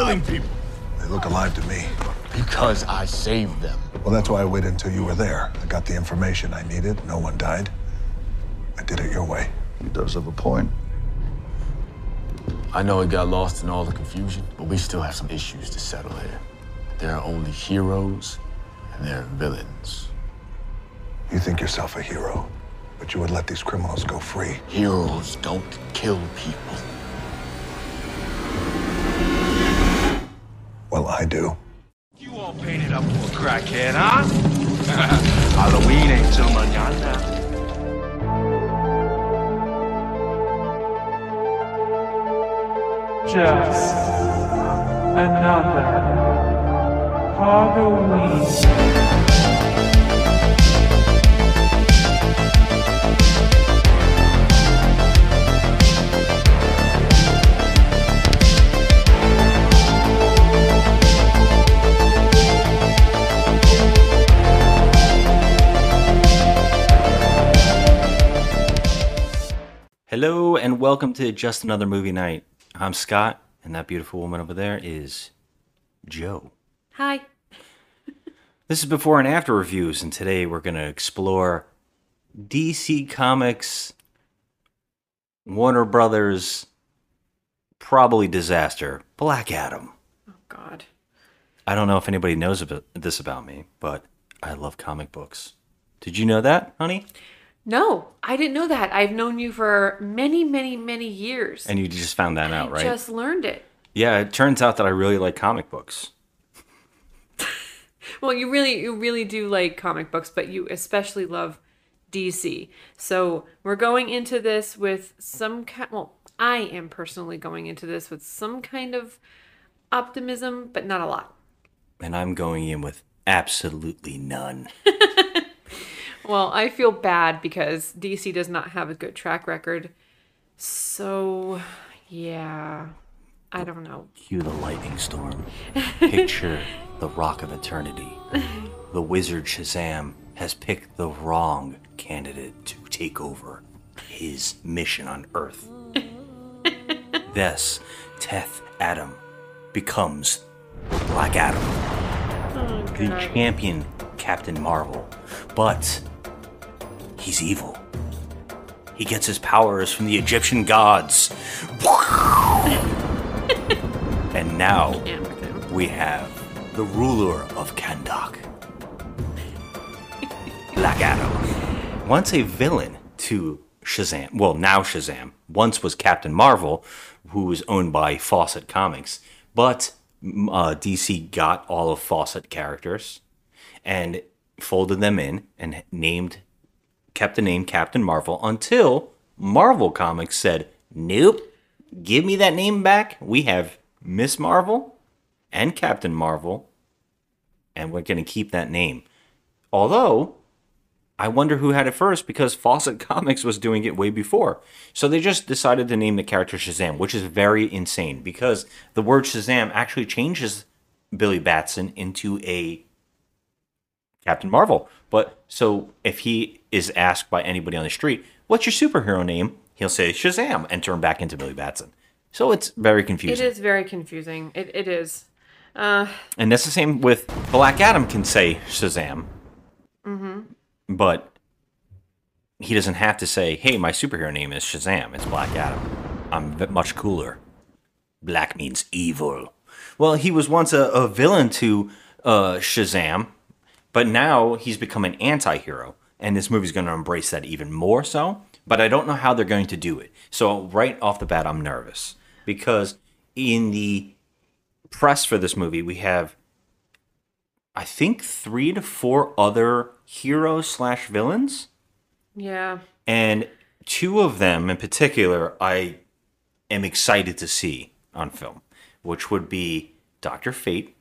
killing people? They look alive to me. Because I saved them. Well, that's why I waited until you were there. I got the information I needed. No one died. I did it your way. He does have a point. I know it got lost in all the confusion, but we still have some issues to settle here. There are only heroes and there are villains. You think yourself a hero, but you would let these criminals go free. Heroes don't kill people. Well, I do. You all painted up for a crackhead, huh? Halloween ain't till mañana. Just another Halloween. Hello and welcome to Just Another Movie Night. I'm Scott, and that beautiful woman over there is Jo. Hi. This is before and after reviews, and today we're going to explore DC Comics, Warner Brothers, probably disaster, Black Adam. Oh God. I don't know if anybody knows about this about me, but I love comic books. Did you know that, honey? No, I didn't know that. I've known you for many, many, many years. And you just found that out, I right? just learned it. Yeah, it turns out that I really like comic books. Well, you really, you really do like comic books, but you especially love DC. So we're going into this with some kind. Well, I am personally going into this with some kind of optimism, but not a lot. And I'm going in with absolutely none. Well, I feel bad because DC does not have a good track record. So, yeah, I don't know. Cue the lightning storm. Picture the rock of eternity. The wizard Shazam has picked the wrong candidate to take over his mission on Earth. Thus, Teth Adam becomes Black Adam, oh, the champion Captain Marvel. But he's evil. He gets his powers from the Egyptian gods. and now we have the ruler of Kahndaq, Black Adam. Once a villain to Shazam, well, now Shazam, once was Captain Marvel, who was owned by Fawcett Comics, but mm, uh, DC got all of Fawcett characters and folded them in and named, kept the name Captain Marvel until Marvel Comics said, nope, give me that name back. We have Miss Marvel and Captain Marvel, and we're going to keep that name. Although, I wonder who had it first because Fawcett Comics was doing it way before. So they just decided to name the character Shazam, which is very insane because the word Shazam actually changes Billy Batson into a Captain Marvel. But so if he is asked by anybody on the street, what's your superhero name? He'll say Shazam and turn back into Billy Batson. So it's very confusing. It is very confusing. It, it is. Uh, And that's the same with Black Adam can say Shazam. But he doesn't have to say, hey, my superhero name is Shazam. It's Black Adam. I'm much cooler. Black means evil. Well, he was once a, a villain to uh, Shazam, but now he's become an anti hero. And this movie's going to embrace that even more so. But I don't know how they're going to do it. So, right off the bat, I'm nervous. Because in the press for this movie, we have, I think, three to four other heroes slash villains. yeah. And two of them in particular, I am excited to see on film, which would be Doctor Fate,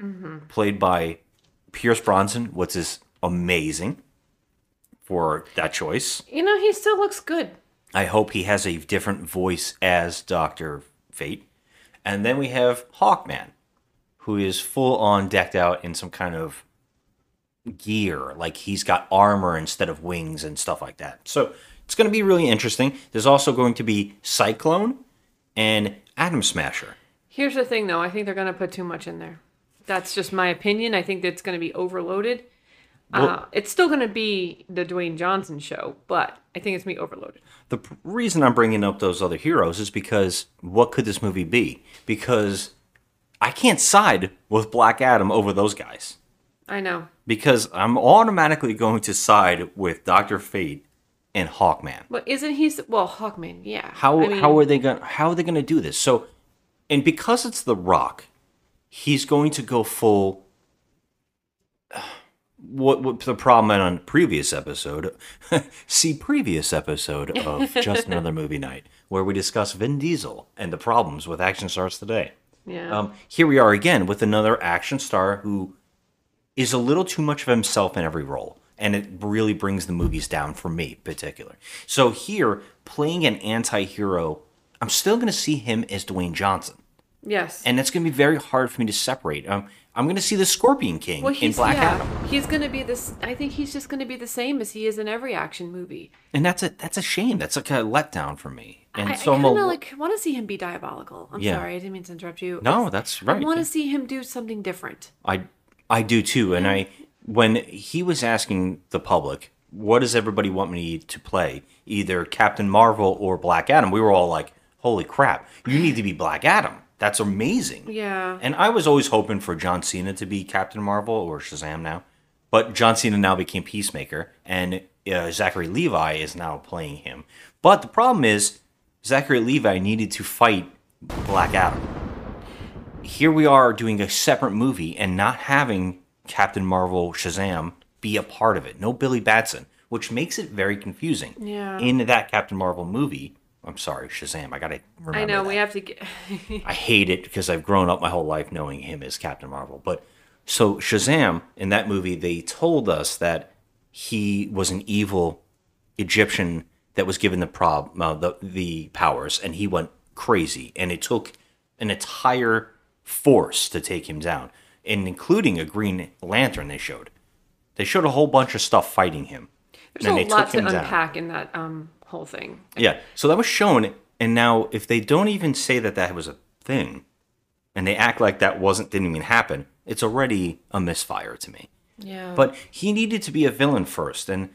mm-hmm. played by Pierce Brosnan, which is amazing for that choice. You know, he still looks good. I hope he has a different voice as Doctor Fate. And then we have Hawkman, who is full on decked out in some kind of gear, like he's got armor instead of wings and stuff like that. So it's going to be really interesting. There's also going to be Cyclone and Atom Smasher. Here's the thing, though. I think they're going to put too much in there. That's just my opinion. I think that's going to be overloaded. uh, it's still going to be the Dwayne Johnson show, but I think it's going to be overloaded. The p- reason I'm bringing up those other heroes is because what could this movie be? Because I can't side with Black Adam over those guys. I know. Because I'm automatically going to side with Doctor Fate and Hawkman. But isn't he? Well, Hawkman, yeah. How I mean, how are they going how are they going to do this? So and because it's The Rock, he's going to go full what, what the problem on previous episode see previous episode of just another movie night where we discuss Vin Diesel and the problems with action stars today. Yeah. Um, here we are again with another action star who is a little too much of himself in every role. And it really brings the movies down for me, in particular. So here, playing an anti-hero, I'm still going to see him as Dwayne Johnson, yes. and it's going to be very hard for me to separate. Um, I'm going to see the Scorpion King well, in Black yeah, Adam, He's going to be this. I think he's just going to be the same as he is in every action movie. and that's a that's a shame. That's like a letdown for me. And I, so I I'm kind of like want to see him be diabolical. I'm Yeah. sorry, I didn't mean to interrupt you. no, It's- that's right. I want yeah. to see him do something different. I I do too, and I when he was asking the public, what does everybody want me to play, either Captain Marvel or Black Adam? We were all like, "Holy crap, you need to be Black Adam! That's amazing!" Yeah. And I was always hoping for John Cena to be Captain Marvel or Shazam now, but John Cena now became Peacemaker, and uh, Zachary Levi is now playing him. But the problem is, Zachary Levi needed to fight Black Adam here we are doing a separate movie and not having Captain Marvel Shazam be a part of it. No Billy Batson, which makes it very confusing. Yeah. In that Captain Marvel movie, I'm sorry, Shazam. I gotta remember. I know that. we have to get. I hate it because I've grown up my whole life knowing him as Captain Marvel. But so Shazam in that movie, they told us that he was an evil Egyptian that was given the prob uh, the the powers, and he went crazy, and it took an entire force to take him down, and including a Green Lantern. They showed, they showed a whole bunch of stuff fighting him. There's and a they lot took to him down. unpack in that um whole thing. Yeah. So that was shown, and now if they don't even say that that was a thing, and they act like that wasn't didn't even happen, it's already a misfire to me. Yeah. But he needed to be a villain first, and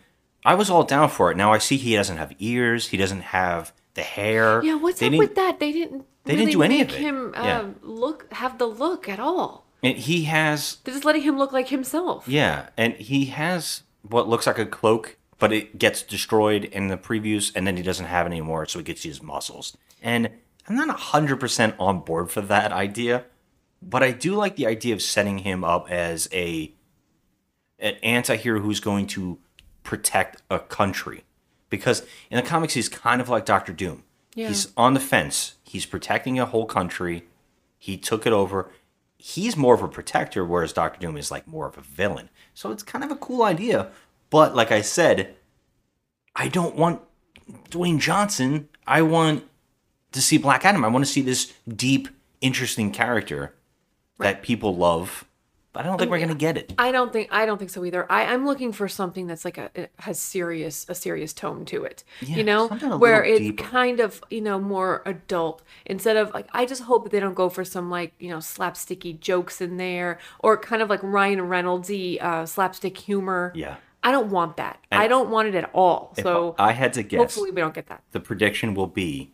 I was all down for it. Now I see he doesn't have ears, he doesn't have the hair. yeah, what's They up with that? They didn't. they didn't do any of it. him uh, Yeah. look have the look at all. And he has They're just letting him look like himself. Yeah, and he has what looks like a cloak, but it gets destroyed in the previews, and then he doesn't have any more, so he gets his muscles. And I'm not hundred percent on board for that idea, but I do like the idea of setting him up as a an anti-hero who's going to protect a country, because in the comics he's kind of like Doctor Doom. Yeah. He's on the fence. He's protecting a whole country. He took it over. He's more of a protector, whereas Doctor Doom is like more of a villain. So it's kind of a cool idea. But like I said, I don't want Dwayne Johnson. I want to see Black Adam. I want to see this deep, interesting character that people love. But I don't think we're gonna get it. I don't think I don't think so either. I, I'm looking for something that's like a it has serious a serious tone to it. Yeah, you know, where it's deeper. kind of you know more adult instead of like I just hope that they don't go for some like you know slapsticky jokes in there or kind of like Ryan Reynoldsy uh, slapstick humor. Yeah. I don't want that. And I don't want it at all. So I had to guess, hopefully we don't get that. the prediction will be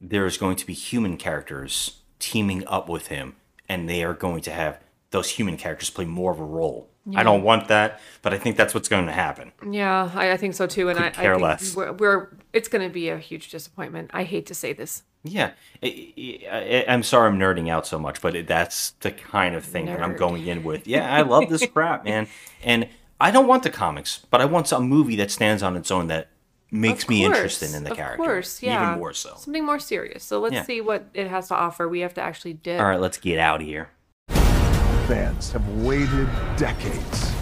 there's going to be human characters teaming up with him, and they are going to have those human characters play more of a role. I don't want that, but I think that's what's going to happen. Yeah, I, I think so too. And I, I care think less. We're, we're it's going to be a huge disappointment. I hate to say this. Yeah, I, I, I'm sorry I'm nerding out so much, but it, that's the kind of thing that I'm going in with. Yeah, I love this crap, man, and I don't want the comics, but I want a movie that stands on its own that makes Of me interested in the of character, course, yeah. even more so. Something more serious. So let's Yeah. see what it has to offer. We have to actually dip. All right, let's get out of here. Fans have waited decades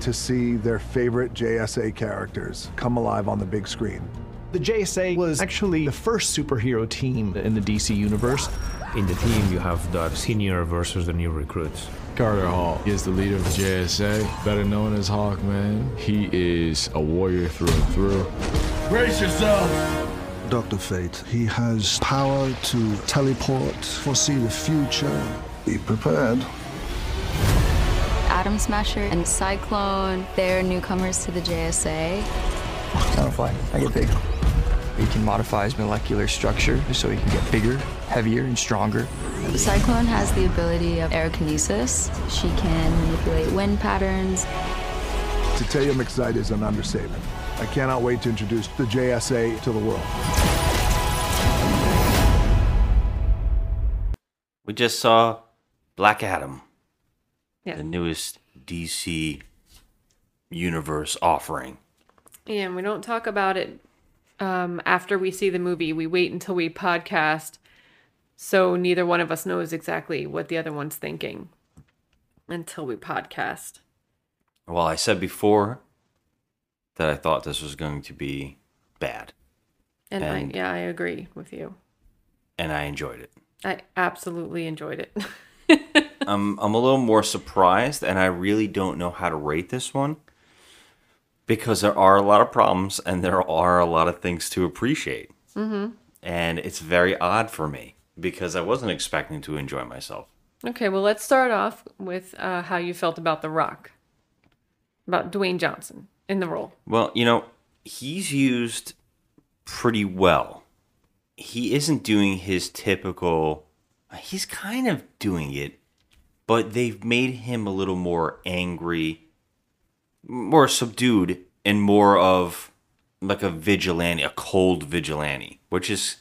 to see their favorite JSA characters come alive on the big screen. The JSA was actually the first superhero team in the DC universe. In the team, you have the senior versus the new recruits. Carter Hall He is the leader of the JSA, better known as Hawkman. He is a warrior through and through. Brace yourself. Dr. Fate. He has power to teleport, foresee the future. Be prepared. Atom Smasher and Cyclone, they're newcomers to the JSA. Counterfly, I get big. He can modify his molecular structure so he can get bigger, heavier, and stronger. The Cyclone has the ability of aerokinesis. She can manipulate wind patterns. To tell you I'm excited is an understatement. I cannot wait to introduce the JSA to the world. We just saw Black Adam, Yeah. the newest DC universe offering. And we don't talk about it um, after we see the movie. We wait until we podcast, so neither one of us knows exactly what the other one's thinking until we podcast. Well, I said before that I thought this was going to be bad, And, And- I, yeah, I agree with you. and I enjoyed it. I absolutely enjoyed it. I'm I'm a little more surprised, and I really don't know how to rate this one because there are a lot of problems and there are a lot of things to appreciate, hmm and it's very odd for me because I wasn't expecting to enjoy myself. Okay, well, let's start off with uh, how you felt about The Rock, about Dwayne Johnson in the role. Well, you know, he's used pretty well. He isn't doing his typical. He's kind of doing it, but they've made him a little more angry, more subdued, and more of like a vigilante, a cold vigilante, which is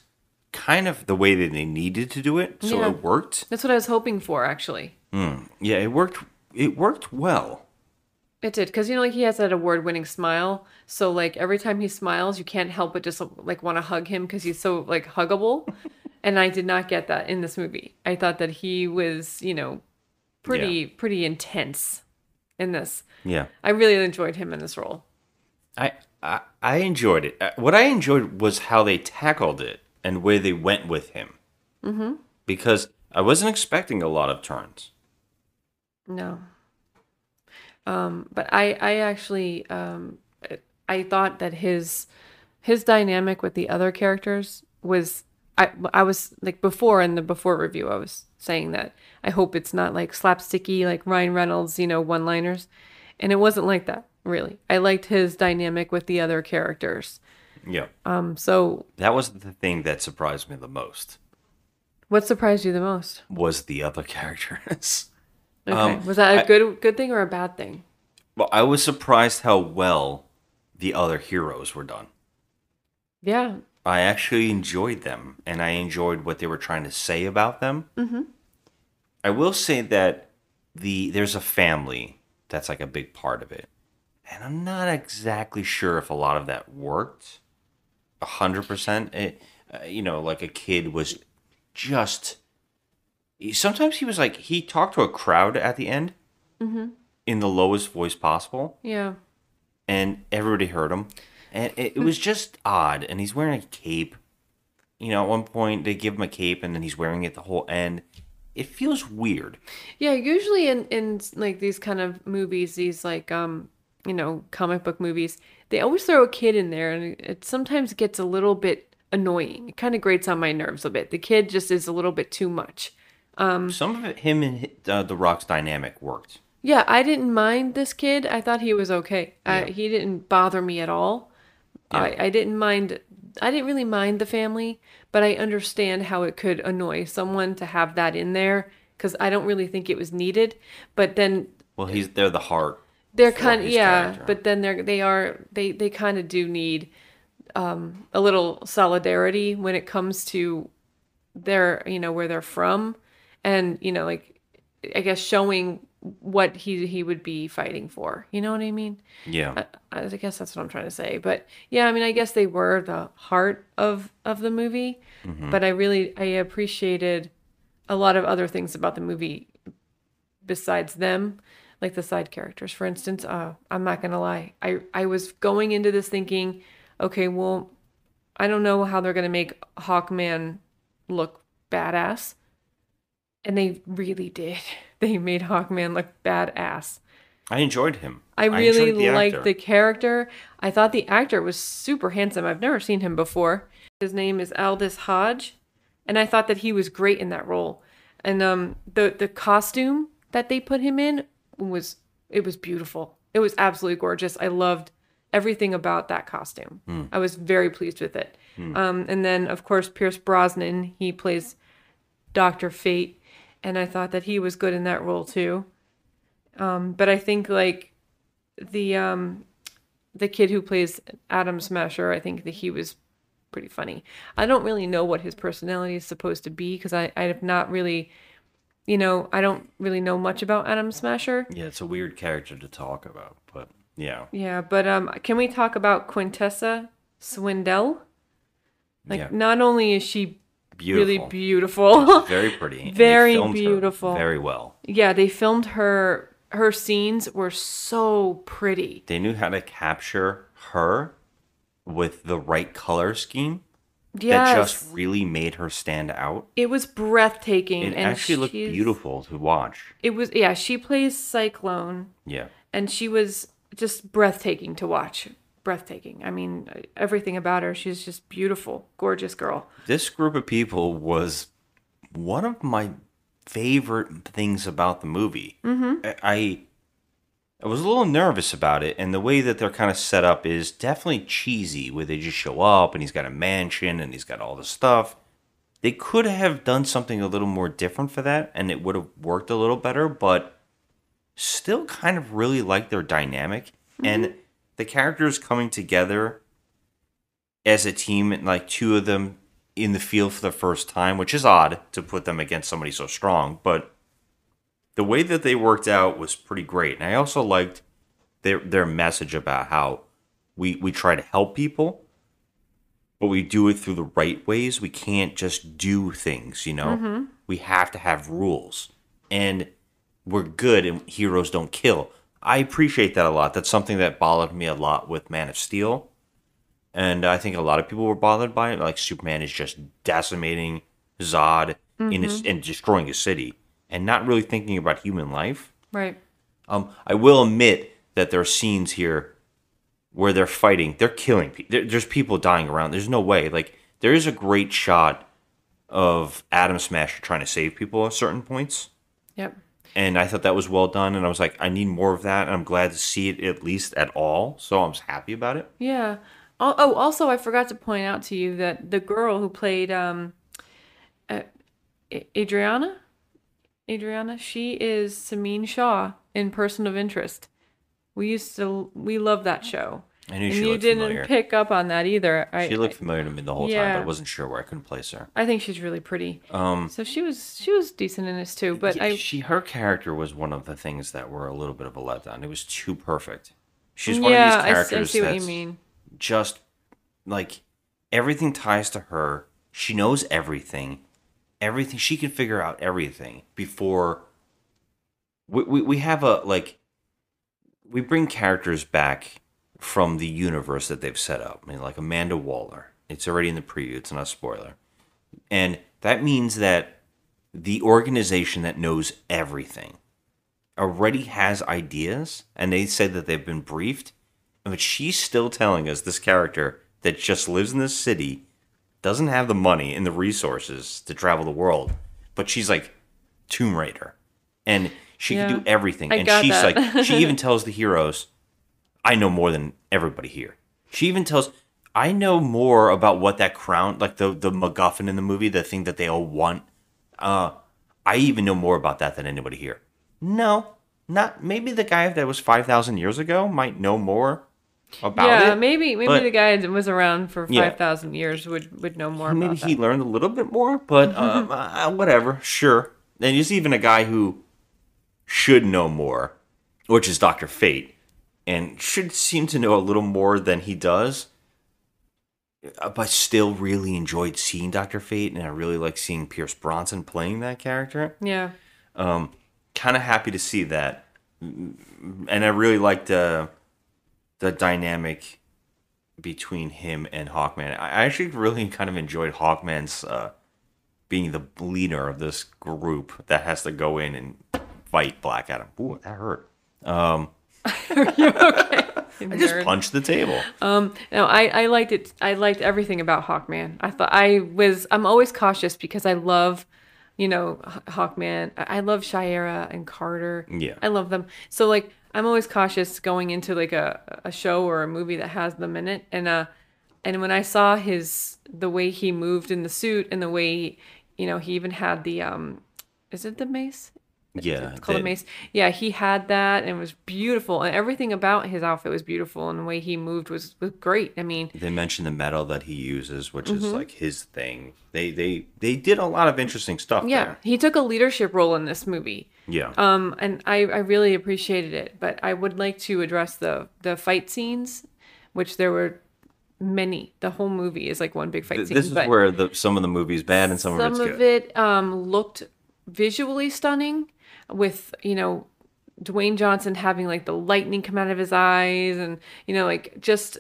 kind of the way that they needed to do it. So Yeah. it worked. That's what I was hoping for, actually. Hmm. Yeah, it worked. It worked well. It did, because you know, like he has that award-winning smile. So like every time he smiles, you can't help but just like want to hug him because he's so like huggable. and I did not get that in this movie. I thought that he was, you know, pretty pretty intense in this. Yeah. I really enjoyed him in this role. I, I I enjoyed it. Uh, What I enjoyed was how they tackled it and where they went with him Mm-hmm. because I wasn't expecting a lot of turns. No. Um, but I, I actually, um, I thought that his, his dynamic with the other characters was, I, I was like before in the before review, I was saying that I hope it's not like slapsticky, like Ryan Reynolds, you know, one liners. And it wasn't like that, really. I liked his dynamic with the other characters. Yeah. Um, so That was the thing that surprised me the most what surprised you the most? was the other characters. Okay. Um, was that a I- good, good thing or a bad thing? Well, I was surprised how well the other heroes were done. Yeah. I actually enjoyed them and I enjoyed what they were trying to say about them. Mm-hmm. I will say that the there's a family that's like a big part of it. And I'm not exactly sure if a lot of that worked. A hundred percent. It, uh, You know, like a kid was just. Sometimes he was like he talked to a crowd at the end Mm-hmm. in the lowest voice possible, Yeah. and everybody heard him, and it, it was just odd. And he's wearing a cape. You know, at one point they give him a cape, and then he's wearing it the whole end. It feels weird. Yeah, usually in in like these kind of movies, these like um, you know, comic book movies, they always throw a kid in there and it, it sometimes gets a little bit annoying. It kind of grates on my nerves a bit. The kid just is a little bit too much. Um Some of it, him and uh, the Rock's dynamic worked. yeah, I didn't mind this kid. I thought he was okay. I, he didn't bother me at all. I, I didn't mind. I didn't really mind the family, but I understand how it could annoy someone to have that in there because I don't really think it was needed. But then Well, he's they're the heart. they're kind of yeah, but then they're they are they they kind of do need um a little solidarity when it comes to their you know where they're from and you know like I guess showing what he he would be fighting for. You know what I mean? Yeah. I, I guess that's what I'm trying to say. But yeah, I mean, I guess they were the heart of of the movie. Mhm. But I really I appreciated a lot of other things about the movie besides them, like the side characters. For instance, uh, I'm not gonna lie, I I was going into this thinking, okay, well, I don't know how they're gonna make Hawkman look badass, and they really did. They made Hawkman look badass. I enjoyed him. I really enjoyed the liked actor. the character. I thought the actor was super handsome. I've never seen him before, His name is Aldis Hodge, and I thought that he was great in that role. And um, the the costume that they put him in was it was beautiful. It was absolutely gorgeous. I loved everything about that costume. Hmm. I was very pleased with it. Hmm. Um, and then of course Pierce Brosnan, he plays Doctor Fate, and I thought that he was good in that role too. Um, but I think like the um, the kid who plays Atom Smasher, I think that he was pretty funny. I don't really know what his personality is supposed to be because I I have not really, you know, I don't really know much about Atom Smasher. Yeah, it's a weird character to talk about, but yeah. Yeah, but um, can we talk about Quintessa Swindell? Like, Yeah. not only is she really Beautiful. beautiful, Very pretty. very beautiful, very well. Yeah, they filmed her. Her scenes were so pretty. They knew how to capture her with the right color scheme that just really made her stand out. It was breathtaking, It and actually looked beautiful to watch. It was yeah. She plays Cyclone, Yeah. and she was just breathtaking to watch. Breathtaking. I mean, everything about her. She's just beautiful, gorgeous girl. This group of people was one of my favorite things about the movie. Mhm. I- I was a little nervous about it, and the way that they're kind of set up is definitely cheesy, where they just show up and he's got a mansion and he's got all this stuff. They could have done something a little more different for that, and it would have worked a little better, but still kind of really like their dynamic and the characters coming together as a team, and like two of them in the field for the first time, which is odd to put them against somebody so strong, but the way that they worked out was pretty great. And I also liked their their message about how we we try to help people, but we do it through the right ways. We can't just do things, you know. Mhm. We have to have rules, and we're good, and heroes don't kill. I appreciate that a lot. That's something that bothered me a lot with Man of Steel, and I think a lot of people were bothered by it. Like Superman is just decimating Zod in his, Mhm. and destroying his city, and not really thinking about human life. Right. Um, I will admit that there are scenes here where they're fighting, they're killing people. There, there's people dying around. There's no way. Like there is a great shot of Atom Smasher trying to save people at certain points, Yep. And I thought that was well done. And I was like, I need more of that, and I'm glad to see it at least at all. So I'm happy about it. Yeah. Oh, also, I forgot to point out to you that the girl who played um, uh, Adriana, Adriana, she is Sameen Shaw in Person of Interest. We used to, we love that show. I knew and she you looked didn't familiar. pick up on that either. I, she looked familiar to me the whole time, but I wasn't sure where I couldn't place her. I think she's really pretty. Um, so she was, she was decent in this too. But Yeah, I, she her character was one of the things that were a little bit of a letdown. It was too perfect. She's one Yeah, of I these s- I characters see what you mean. just like everything ties to her. She knows everything. Everything she can figure out everything before we, we, we have a like we bring characters back from the universe that they've set up. I mean, like Amanda Waller. It's already in the preview. It's not a spoiler. And that means that the organization that knows everything already has ideas and they said that they've been briefed. But she's still telling us this character that just lives in this city doesn't have the money and the resources to travel the world, but she's like Tomb Raider. And she Yeah. can do everything. I and she's that. like she even tells the heroes, I know more than everybody here. She even tells I know more about what that crown like the the MacGuffin in the movie, the thing that they all want. Uh I even know more about that than anybody here. No, not maybe the guy that was five thousand years ago might know more about yeah, it. maybe maybe but the guy that was around for Yeah. five thousand years would would know more maybe about that. he learned a little bit more, but um, uh, whatever, sure. And there's even a guy who should know more, which is Doctor Fate, and should seem to know a little more than he does. uh, But still, really enjoyed seeing Doctor Fate, and I really like seeing Pierce Brosnan playing that character. Yeah. Um, kind of happy to see that, and I really liked the the dynamic between him and Hawkman. I I actually really kind of enjoyed Hawkman's uh, being the leader of this group that has to go in and fight Black Adam. Ooh, that hurt. Um, Are you okay? I just punched the table. Um, no, I, I liked it. I liked everything about Hawkman. I thought I was. I'm always cautious because I love, you know, Hawkman. I I love Shiera and Carter. Yeah. I love them. So like, I'm always cautious going into like a a show or a movie that has them in it. And uh, and when I saw his the way he moved in the suit and the way, you know, he even had the um, is it the mace? Yeah, called a mace. Yeah, he had that and it was beautiful. And everything about his outfit was beautiful and the way he moved was, was great. I mean, They mentioned the metal that he uses, which is Mhm. like his thing. They they they did a lot of interesting stuff. yeah, there. he took a leadership role in this movie. Yeah. Um, and I, I really appreciated it. But I would like to address the the fight scenes, which there were many. The whole movie is like one big fight Th- scene. this is where the some of the movie's bad and some, some of it's of it um, looked visually stunning with you know Dwayne Johnson having like the lightning come out of his eyes and you know like just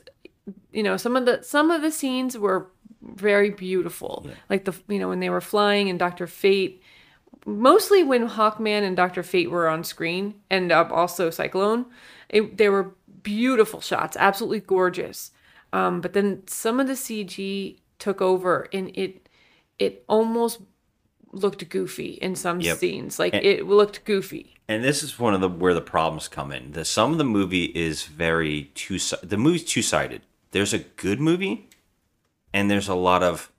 you know some of the some of the scenes were very beautiful like the you know when they were flying and Dr. Fate mostly when Hawkman and Dr. Fate were on screen and uh, also Cyclone it, they were beautiful shots absolutely gorgeous um, but then some of the CG took over and it it almost looked goofy in some Yep. scenes like And- it looked goofy And this is one of the where the problems come in. The some of the movie is very two the movie's two sided. There's a good movie, and there's a lot of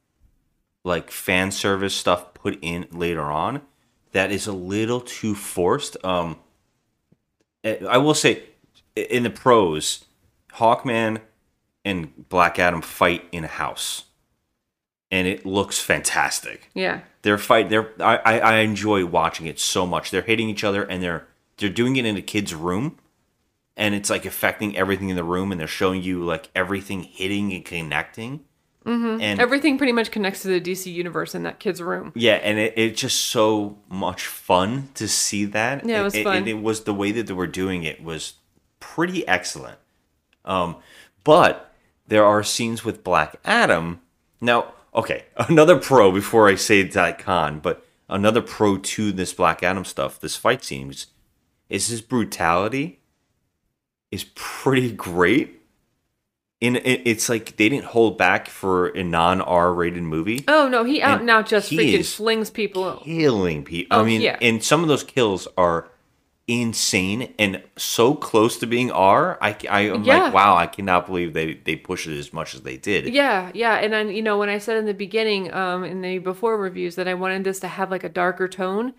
like fan service stuff put in later on that is a little too forced. Um, eh, I will say, in the pros, Hawkman and Black Adam fight in a house, and it looks fantastic. yeah They're fight. They're I, I I enjoy watching it so much. They're hitting each other and they're they're doing it in a kid's room, and it's like affecting everything in the room, and they're showing you like everything hitting and connecting. hmm And- everything pretty much connects to the DC universe in that kid's room Yeah, and it, it's just so much fun to see that. Yeah, it was and, fun. And it was the way that they were doing it was pretty excellent. Um, but there are scenes with Black Adam. Now, okay, another pro before I say that con, but another pro to this Black Adam stuff, this fight scenes, is his brutality is pretty great. In it, it's like they didn't hold back for a non R rated movie oh no he out And now just freaking flings people killing people. Oh, I mean, yeah. and some of those kills are insane and so close to being R. I, I am Yeah. like, wow, I cannot believe they they pushed it as much as they did. Yeah, yeah, and then you know when I said in the beginning, um, in the before reviews that I wanted this to have like a darker tone,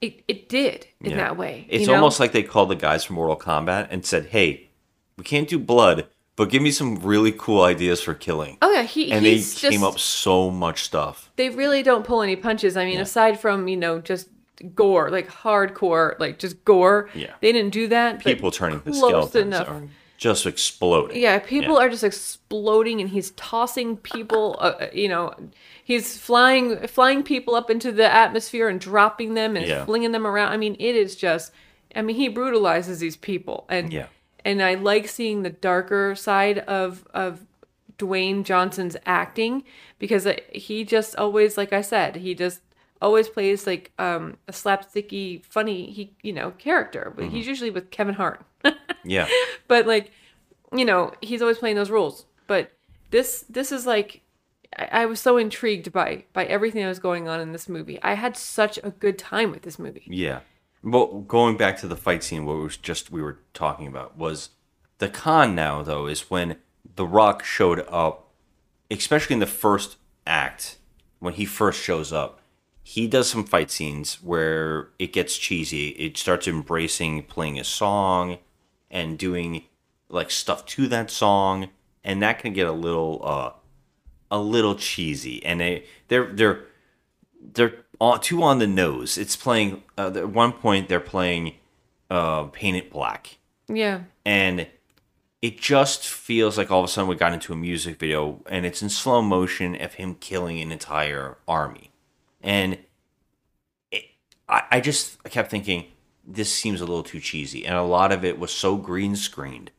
it it did in Yeah. that way. It's you know? almost like they called the guys from Mortal Kombat and said, "Hey, we can't do blood, but give me some really cool ideas for killing." Oh yeah, he and they he's came just, up so much stuff. They really don't pull any punches. I mean, aside from you know just gore, like hardcore, like just gore. Yeah. they didn't do that. People turning close skeletons are just exploding. Yeah, people are just exploding, and he's tossing people. Uh, you know, he's flying flying people up into the atmosphere and dropping them and Yeah. flinging them around. I mean, it is just. I mean, he brutalizes these people, and Yeah. and I like seeing the darker side of of Dwayne Johnson's acting because uh, he just always, like I said, he just always plays like um, a slapsticky, funny, he you know character. But he's usually with Kevin Hart. Yeah. but like you know he's always playing those roles but this this is like I, I was so intrigued by by everything that was going on in this movie i had such a good time with this movie Yeah. Well, going back to the fight scene, what was just we were talking about was the con. Now, though, is when The Rock showed up, especially in the first act when he first shows up. He does some fight scenes where it gets cheesy. It starts embracing playing a song and doing like stuff to that song, and that can get a little uh a little cheesy. And they they're they're they're on, too on the nose. It's playing. Uh, at one point, they're playing uh, "Paint It Black," yeah and it just feels like all of a sudden we got into a music video, and it's in slow motion of him killing an entire army, and it, I, I just I kept thinking this seems a little too cheesy, and a lot of it was so green screened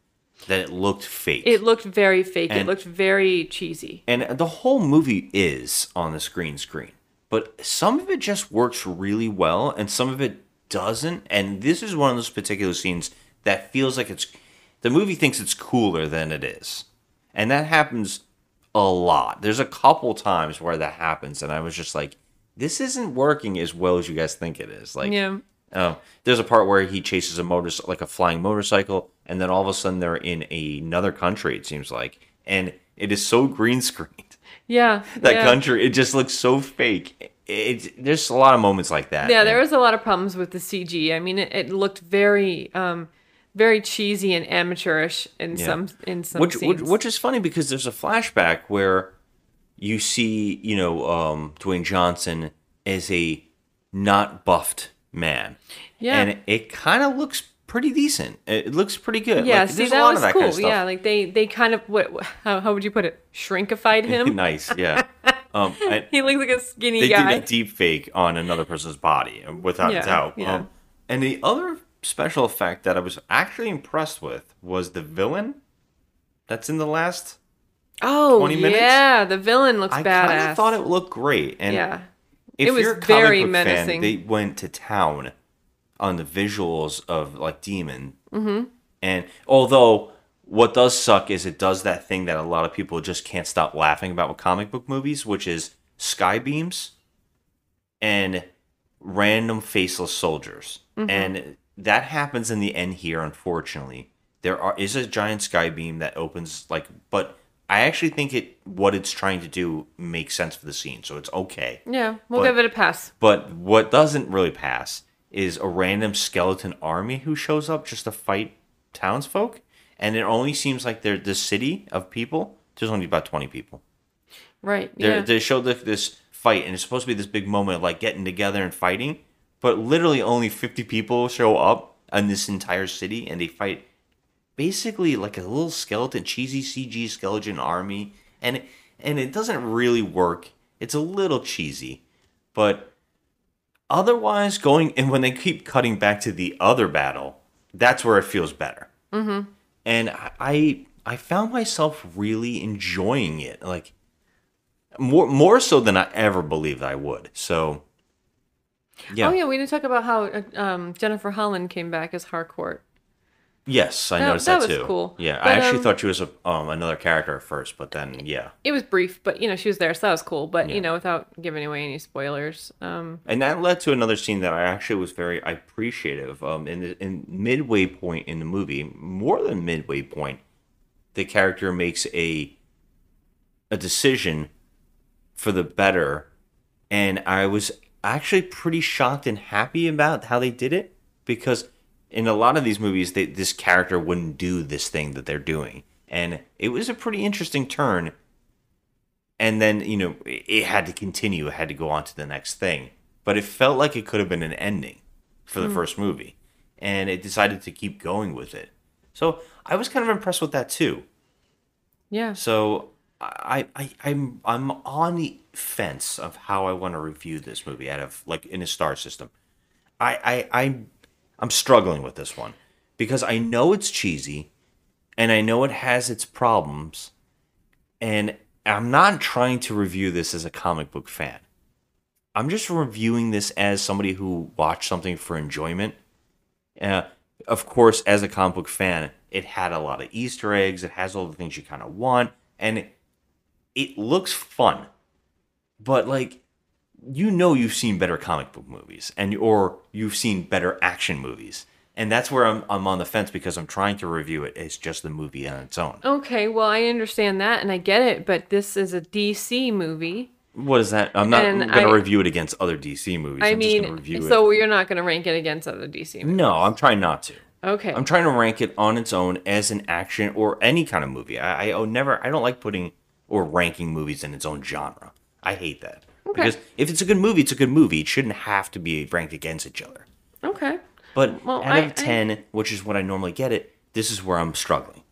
that it looked fake. it looked very fake it looked very cheesy And the whole movie is on the screen screen. But some of it just works really well and some of it doesn't. And this is one of those particular scenes that feels like it's The movie thinks it's cooler than it is. And that happens a lot. There's a couple times where that happens and I was just like this isn't working as well as you guys think it is. Like Yeah. Oh, there's a part where he chases a motor like a flying motorcycle, and then all of a sudden they're in another country. It seems like, and it is so green screened. Yeah. That yeah. country, it just looks so fake. It, it- there's a lot of moments like that. Yeah, there was a lot of problems with the CG. I mean, it, it looked very, um, very cheesy and amateurish in Yeah. some in some which, which which is funny because there's a flashback where you see you know um, Dwayne Johnson as a not buffed man. Yeah. and it, kind of looks pretty decent. It looks pretty good. yeah, Like, see, that was that cool. kind of yeah, like they they kind of what how, how would you put it? Shrinkified him. nice, yeah. Um, he looks like a skinny they guy. did a deep fake on another person's body, without Yeah, a doubt. yeah. Um, and the other special effect that I was actually impressed with was the villain that's in the last oh, 20 minutes? yeah, the villain looks bad. I kind of thought it looked great. And Yeah. if It was you're a comic very book menacing. fan, they went to town on the visuals of like Demon. Mhm. And although what does suck is it does that thing that a lot of people just can't stop laughing about with comic book movies, which is sky beams and random faceless soldiers. Mhm. And that happens in the end here, unfortunately. There are is a giant sky beam that opens like but I actually think it what it's trying to do makes sense for the scene, so it's okay. Yeah, we'll But- give it a pass. But what doesn't really pass is a random skeleton army who shows up just to fight townsfolk, and it only seems like they're this city of people. There's only about twenty people. Right. They're, Yeah. They show the, this fight, and it's supposed to be this big moment of like getting together and fighting, but literally only 50 people show up in this entire city, and they fight basically like a little skeleton, cheesy CG skeleton army, and and it doesn't really work. It's a little cheesy, but otherwise, going and when they keep cutting back to the other battle, that's where it feels better Mm-hmm. and I- I found myself really enjoying it, like more more so than I ever believed I would. So, yeah, Oh yeah, we didn't talk about how uh, um, Jennifer Holland came back as Harcourt. Yes, I That- noticed that that, was too. cool. Yeah, But, I actually um, thought she was a, um another character at first, but then yeah, It was brief, but you know she was there, so that was cool. But Yeah. you know, without giving away any spoilers. Um, and that led to another scene that I actually was very appreciative. Um, in the in midway point in the movie, more than midway point, the character makes a a decision for the better, and I was actually pretty shocked and happy about how they did it because in a lot of these movies, they, this character wouldn't do this thing that they're doing, and it was a pretty interesting turn. And then you know it it had to continue. It had to go on to the next thing. But it felt like it could have been an ending for the Hmm. first movie. And it decided to keep going with it. So i was kind of impressed with that too. Yeah. so i i i'm i'm on the fence of how i want to review this movie out of like in a star system. I i i i'm struggling with this one because i know it's cheesy and i know it has its problems and I'm not trying to review this as a comic book fan. I'm just reviewing this as somebody who watched something for enjoyment. Uh, of course, as a comic book fan, it had a lot of Easter eggs. It has all the things you kind of want, and it, it looks fun. But like, you know, you've seen better comic book movies, and or you've seen better action movies, and that's where I'm I'm on the fence because I'm trying to review it as just the movie on its own. Okay, well I understand that and I get it, but this is a DC movie. What is that? I'm not going to review it against other DC movies. I I'm just mean, going to review so you're not going to rank it against other DC movies. No, I'm trying not to. Okay. I'm trying to rank it on its own as an action or any kind of movie. I, I never. I don't like putting or ranking movies in its own genre. I hate that Okay. because if it's a good movie, it's a good movie. It shouldn't have to be ranked against each other. Okay. But Well, out I- of ten, which is what I normally get it, this is where I'm struggling.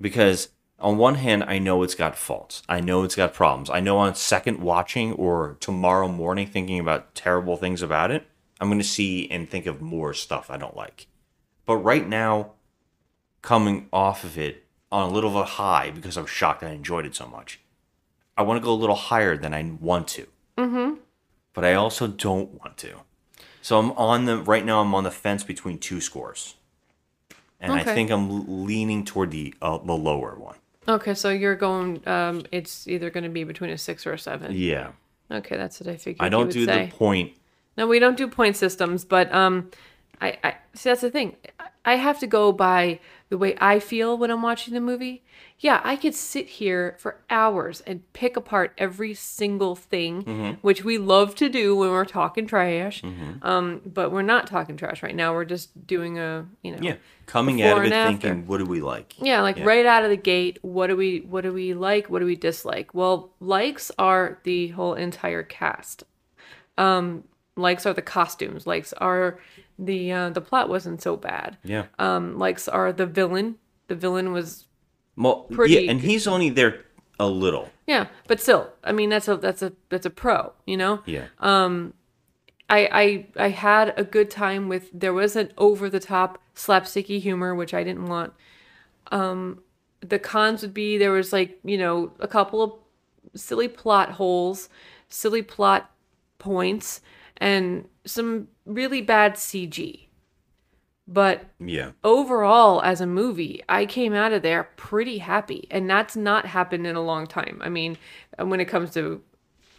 Because on one hand, I know it's got faults. I know it's got problems. I know on second watching or tomorrow morning thinking about terrible things about it, I'm going to see and think of more stuff I don't like. But right now, coming off of it on a little of a high because I'm shocked I enjoyed it so much, I want to go a little higher than I want to Mm-hmm. but I also don't want to. So I'm on the right now. I'm on the fence between two scores, and I think I'm leaning toward the uh, the lower one. Okay, so you're going. Um, it's either going to be between a six or a seven. Yeah. Okay, that's what I figured. I don't do say. the point. No, we don't do point systems, but um, I, I see that's the thing. I have to go by the way I feel when I'm watching the movie. Yeah, I could sit here for hours and pick apart every single thing, Mhm. which we love to do when we're talking trash. Mhm. Um, but we're not talking trash right now. We're just doing a you know Yeah, coming out of it after. thinking, what do we like? Yeah, like right out of the gate, what do we what do we like? What do we dislike? Well, likes are the whole entire cast. Um, likes are the costumes. Likes are the uh, the plot wasn't so bad. Yeah. Um, likes are the villain. The villain was Well, Pretty yeah, and he's only there a little. yeah, but still, I mean that's a that's a that's a pro, you know. Yeah. Um, I I I had a good time with. There was an over the top slapsticky humor, which I didn't want. Um, the cons would be there was like you know a couple of silly plot holes, silly plot points, and some really bad CG. But Yeah. overall, as a movie, I came out of there pretty happy, and that's not happened in a long time. I mean, uh, when it comes to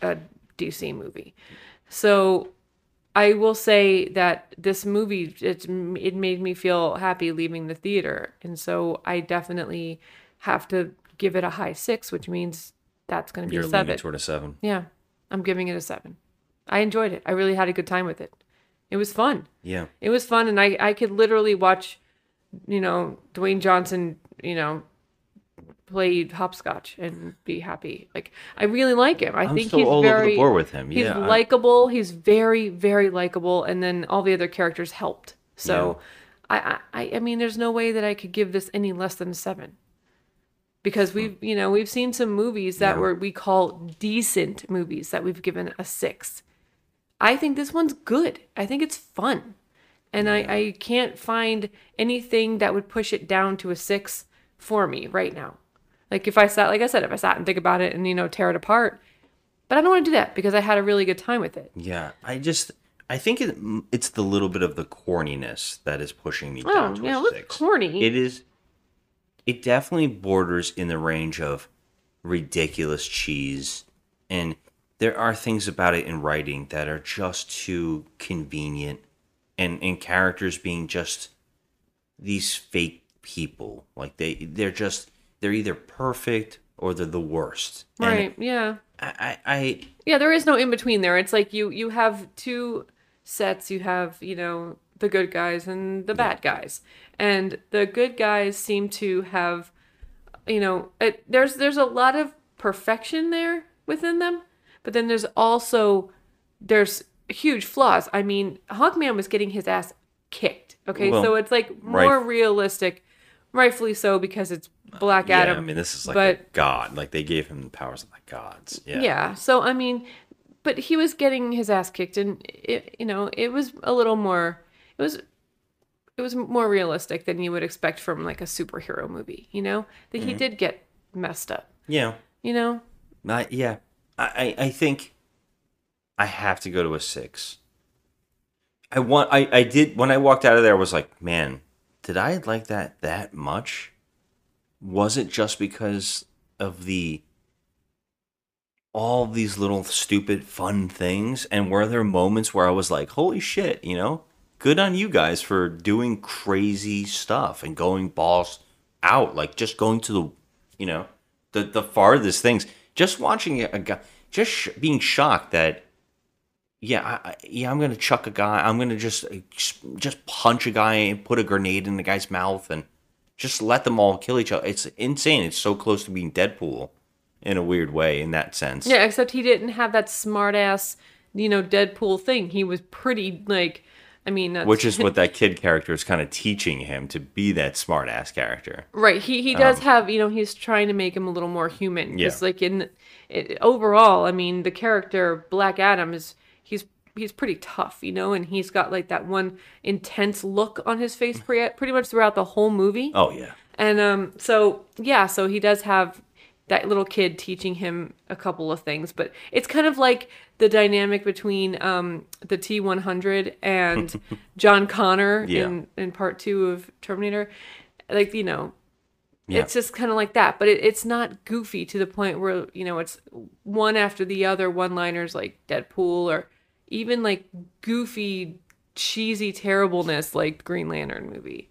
a DC movie, so I will say that this movie it it made me feel happy leaving the theater, and so I definitely have to give it a high six, which means that's going to be You're a leaning seven. toward a seven. Yeah, I'm giving it a seven. I enjoyed it. I really had a good time with it. It was fun. Yeah. It was fun, and I I could literally watch, you know, Dwayne Johnson, you know, play hopscotch and be happy. Like I really like him. I I'm think he's all over the very board with him. Yeah, I- likable. He's very very likable, and then all the other characters helped. So, I, I I mean, there's no way that I could give this any less than a seven. Because we've you know we've seen some movies that Yeah. were we call decent movies that we've given a six. I think this one's good. I think it's fun. And I, I can't find anything that would push it down to a six for me right now. Like if I sat, like I said, if I sat and think about it and, you know, tear it apart. But I don't want to do that because I had a really good time with it. Yeah, I just I think it, it's the little bit of the corniness that is pushing me Oh, down to yeah, a six. corny. It is. It definitely borders in the range of ridiculous cheese, and there are things about it in writing that are just too convenient, and and characters being just these fake people. Like they they're just they're either perfect or they're the worst. And Right. yeah. I, I Yeah, there is no in between there. It's like you you have two sets. You have you know the good guys and the bad guys, and the good guys seem to have, you know, it, there's there's a lot of perfection there within them, but then there's also there's huge flaws. I mean, Hawkman was getting his ass kicked. Okay, Well, so it's like right. more realistic, rightfully so because it's Black yeah, Adam. I mean, this is like but a god. Like they gave him the powers of the gods. Yeah. yeah. So I mean, but he was getting his ass kicked, and it, you know, it was a little more. It was. It was more realistic than you would expect from like a superhero movie. You know that he Mhm. did get messed up. Yeah. You know. I, yeah. I, I think I have to go to a six. I want. I I did when I walked out of there. I was like, man, did I like that that much? Was it just because of the all these little stupid fun things? And were there moments where I was like, holy shit, you know? Good on you guys for doing crazy stuff and going balls out, like just going to the, you know, the the farthest things. Just watching a guy, just sh- being shocked that, yeah, I, yeah, I'm gonna chuck a guy. I'm gonna just uh, just punch a guy and put a grenade in the guy's mouth and just let them all kill each other. It's insane. It's so close to being Deadpool in a weird way in that sense. Yeah, except he didn't have that smart ass, you know, Deadpool thing. He was pretty like, I mean, that's, Which is what that kid character is kind of teaching him to be that smart ass character. Right. He he does Um, have, you know, he's trying to make him a little more human. Yeah. Like in it, overall, I mean, the character Black Adam is he's he's pretty tough, you know, and he's got like that one intense look on his face pretty, pretty much throughout the whole movie. Oh yeah. And um so yeah, so he does have that little kid teaching him a couple of things. But it's kind of like the dynamic between um, the T one hundred and John Connor Yeah. in in part two of Terminator. Like you know, Yeah. it's just kind of like that. But it, it's not goofy to the point where you know it's one after the other one liners like Deadpool or even like goofy cheesy terribleness like Green Lantern movie.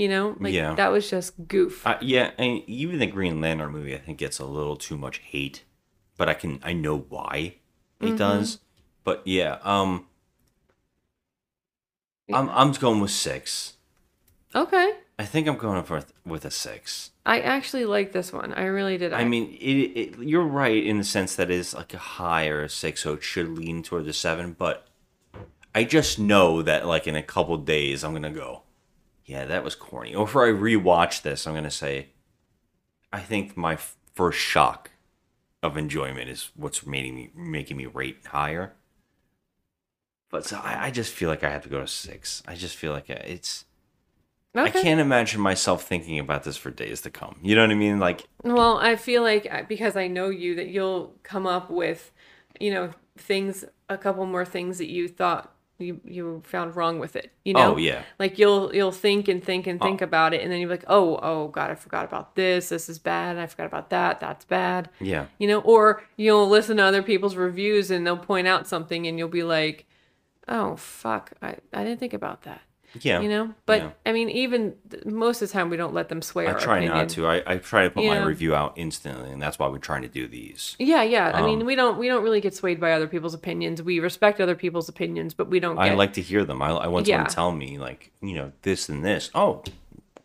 You know, like Yeah. that was just goof. Uh, yeah, and even the Green Lantern movie, I think, gets a little too much hate, but I can I know why it Mhm. does. But yeah, um, I'm I'm going with six. Okay. I think I'm going for with a six. I actually like this one. I really did. I mean, it, it, you're right in the sense that it's like a higher six, so it should lean toward the seven. But I just know that, like in a couple days, I'm gonna go, yeah, that was corny. Or if I rewatch this, I'm gonna say, I think my f- first shock of enjoyment is what's making me making me rate higher. But so I, I just feel like I have to go to six. I just feel like uh, it's. I can't imagine myself thinking about this for days to come. You know what I mean? Like, Well, I feel like because I know you that you'll come up with, you know, things a couple more things that you thought you you found wrong with it. You oh, know? Oh, yeah. Like you'll you'll think and think and think Oh. about it, and then you're like, oh oh god, I forgot about this. This is bad. I forgot about that. That's bad. Yeah. You know, or you'll listen to other people's reviews and they'll point out something, and you'll be like, oh fuck, I I didn't think about that. Yeah, You know, but yeah. I mean, even most of the time we don't let them swear. I try opinion. not to. I, I try to put my review out instantly, and that's why we're trying to do these. Yeah, yeah. I mean, Um, we don't we don't really get swayed by other people's opinions. We respect other people's opinions, but we don't. Get, I like to hear them. I, I want Yeah. someone to tell me, like, you know, this and this. Oh,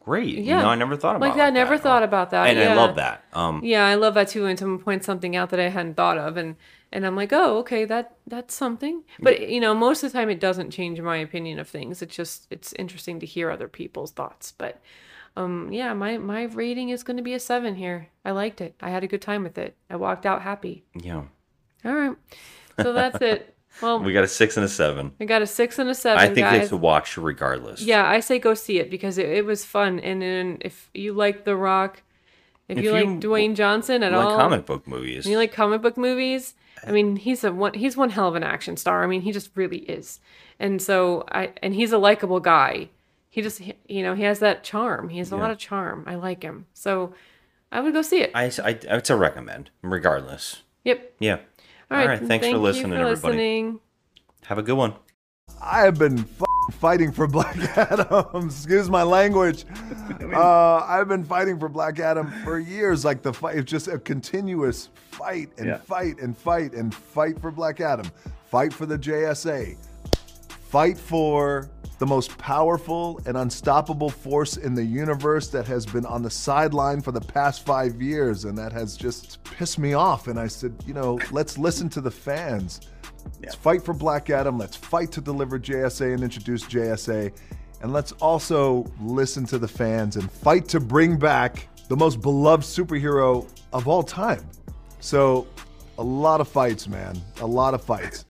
great. You Yeah. know, I never thought about like that. I never thought about that. And I love that. Um, yeah, I love that too. And someone points something out that I hadn't thought of, and and I'm like, oh, okay, that that's something. But you know, most of the time, it doesn't change my opinion of things. It's just it's interesting to hear other people's thoughts. But um, yeah, my my rating is going to be a seven here. I liked it. I had a good time with it. I walked out happy. Yeah. All right, so that's it. Well, we got a six and a seven. We got a six and a seven. I think guys. they should watch regardless. Yeah, I say go see it because it, it was fun. And then if you like The Rock, if, If you, you like Dwayne Johnson at all. like all, comic book movies. you like comic book movies, I mean, he's a one. He's one hell of an action star. I mean, he just really is. And so I and he's a likable guy. He just he- you know he has that charm. He has a Yeah. lot of charm. I like him. So I would go see it. I, I, it's a recommend, regardless. Yep. Yeah. All right. All right Thanks thank for you listening, for everybody. listening. Have a good one. I have been f- fighting for Black Adam. Excuse my language. Uh, I've been fighting for Black Adam for years. Like the fight, it's just a continuous fight and Yeah. fight and fight and fight for Black Adam. Fight for the JSA. Fight for the most powerful and unstoppable force in the universe that has been on the sideline for the past five years, and that has just pissed me off. And I said, you know, let's listen to the fans. Let's fight for Black Adam. Let's fight to deliver JSA and introduce JSA. And let's also listen to the fans and fight to bring back the most beloved superhero of all time. So, a lot of fights, man. A lot of fights.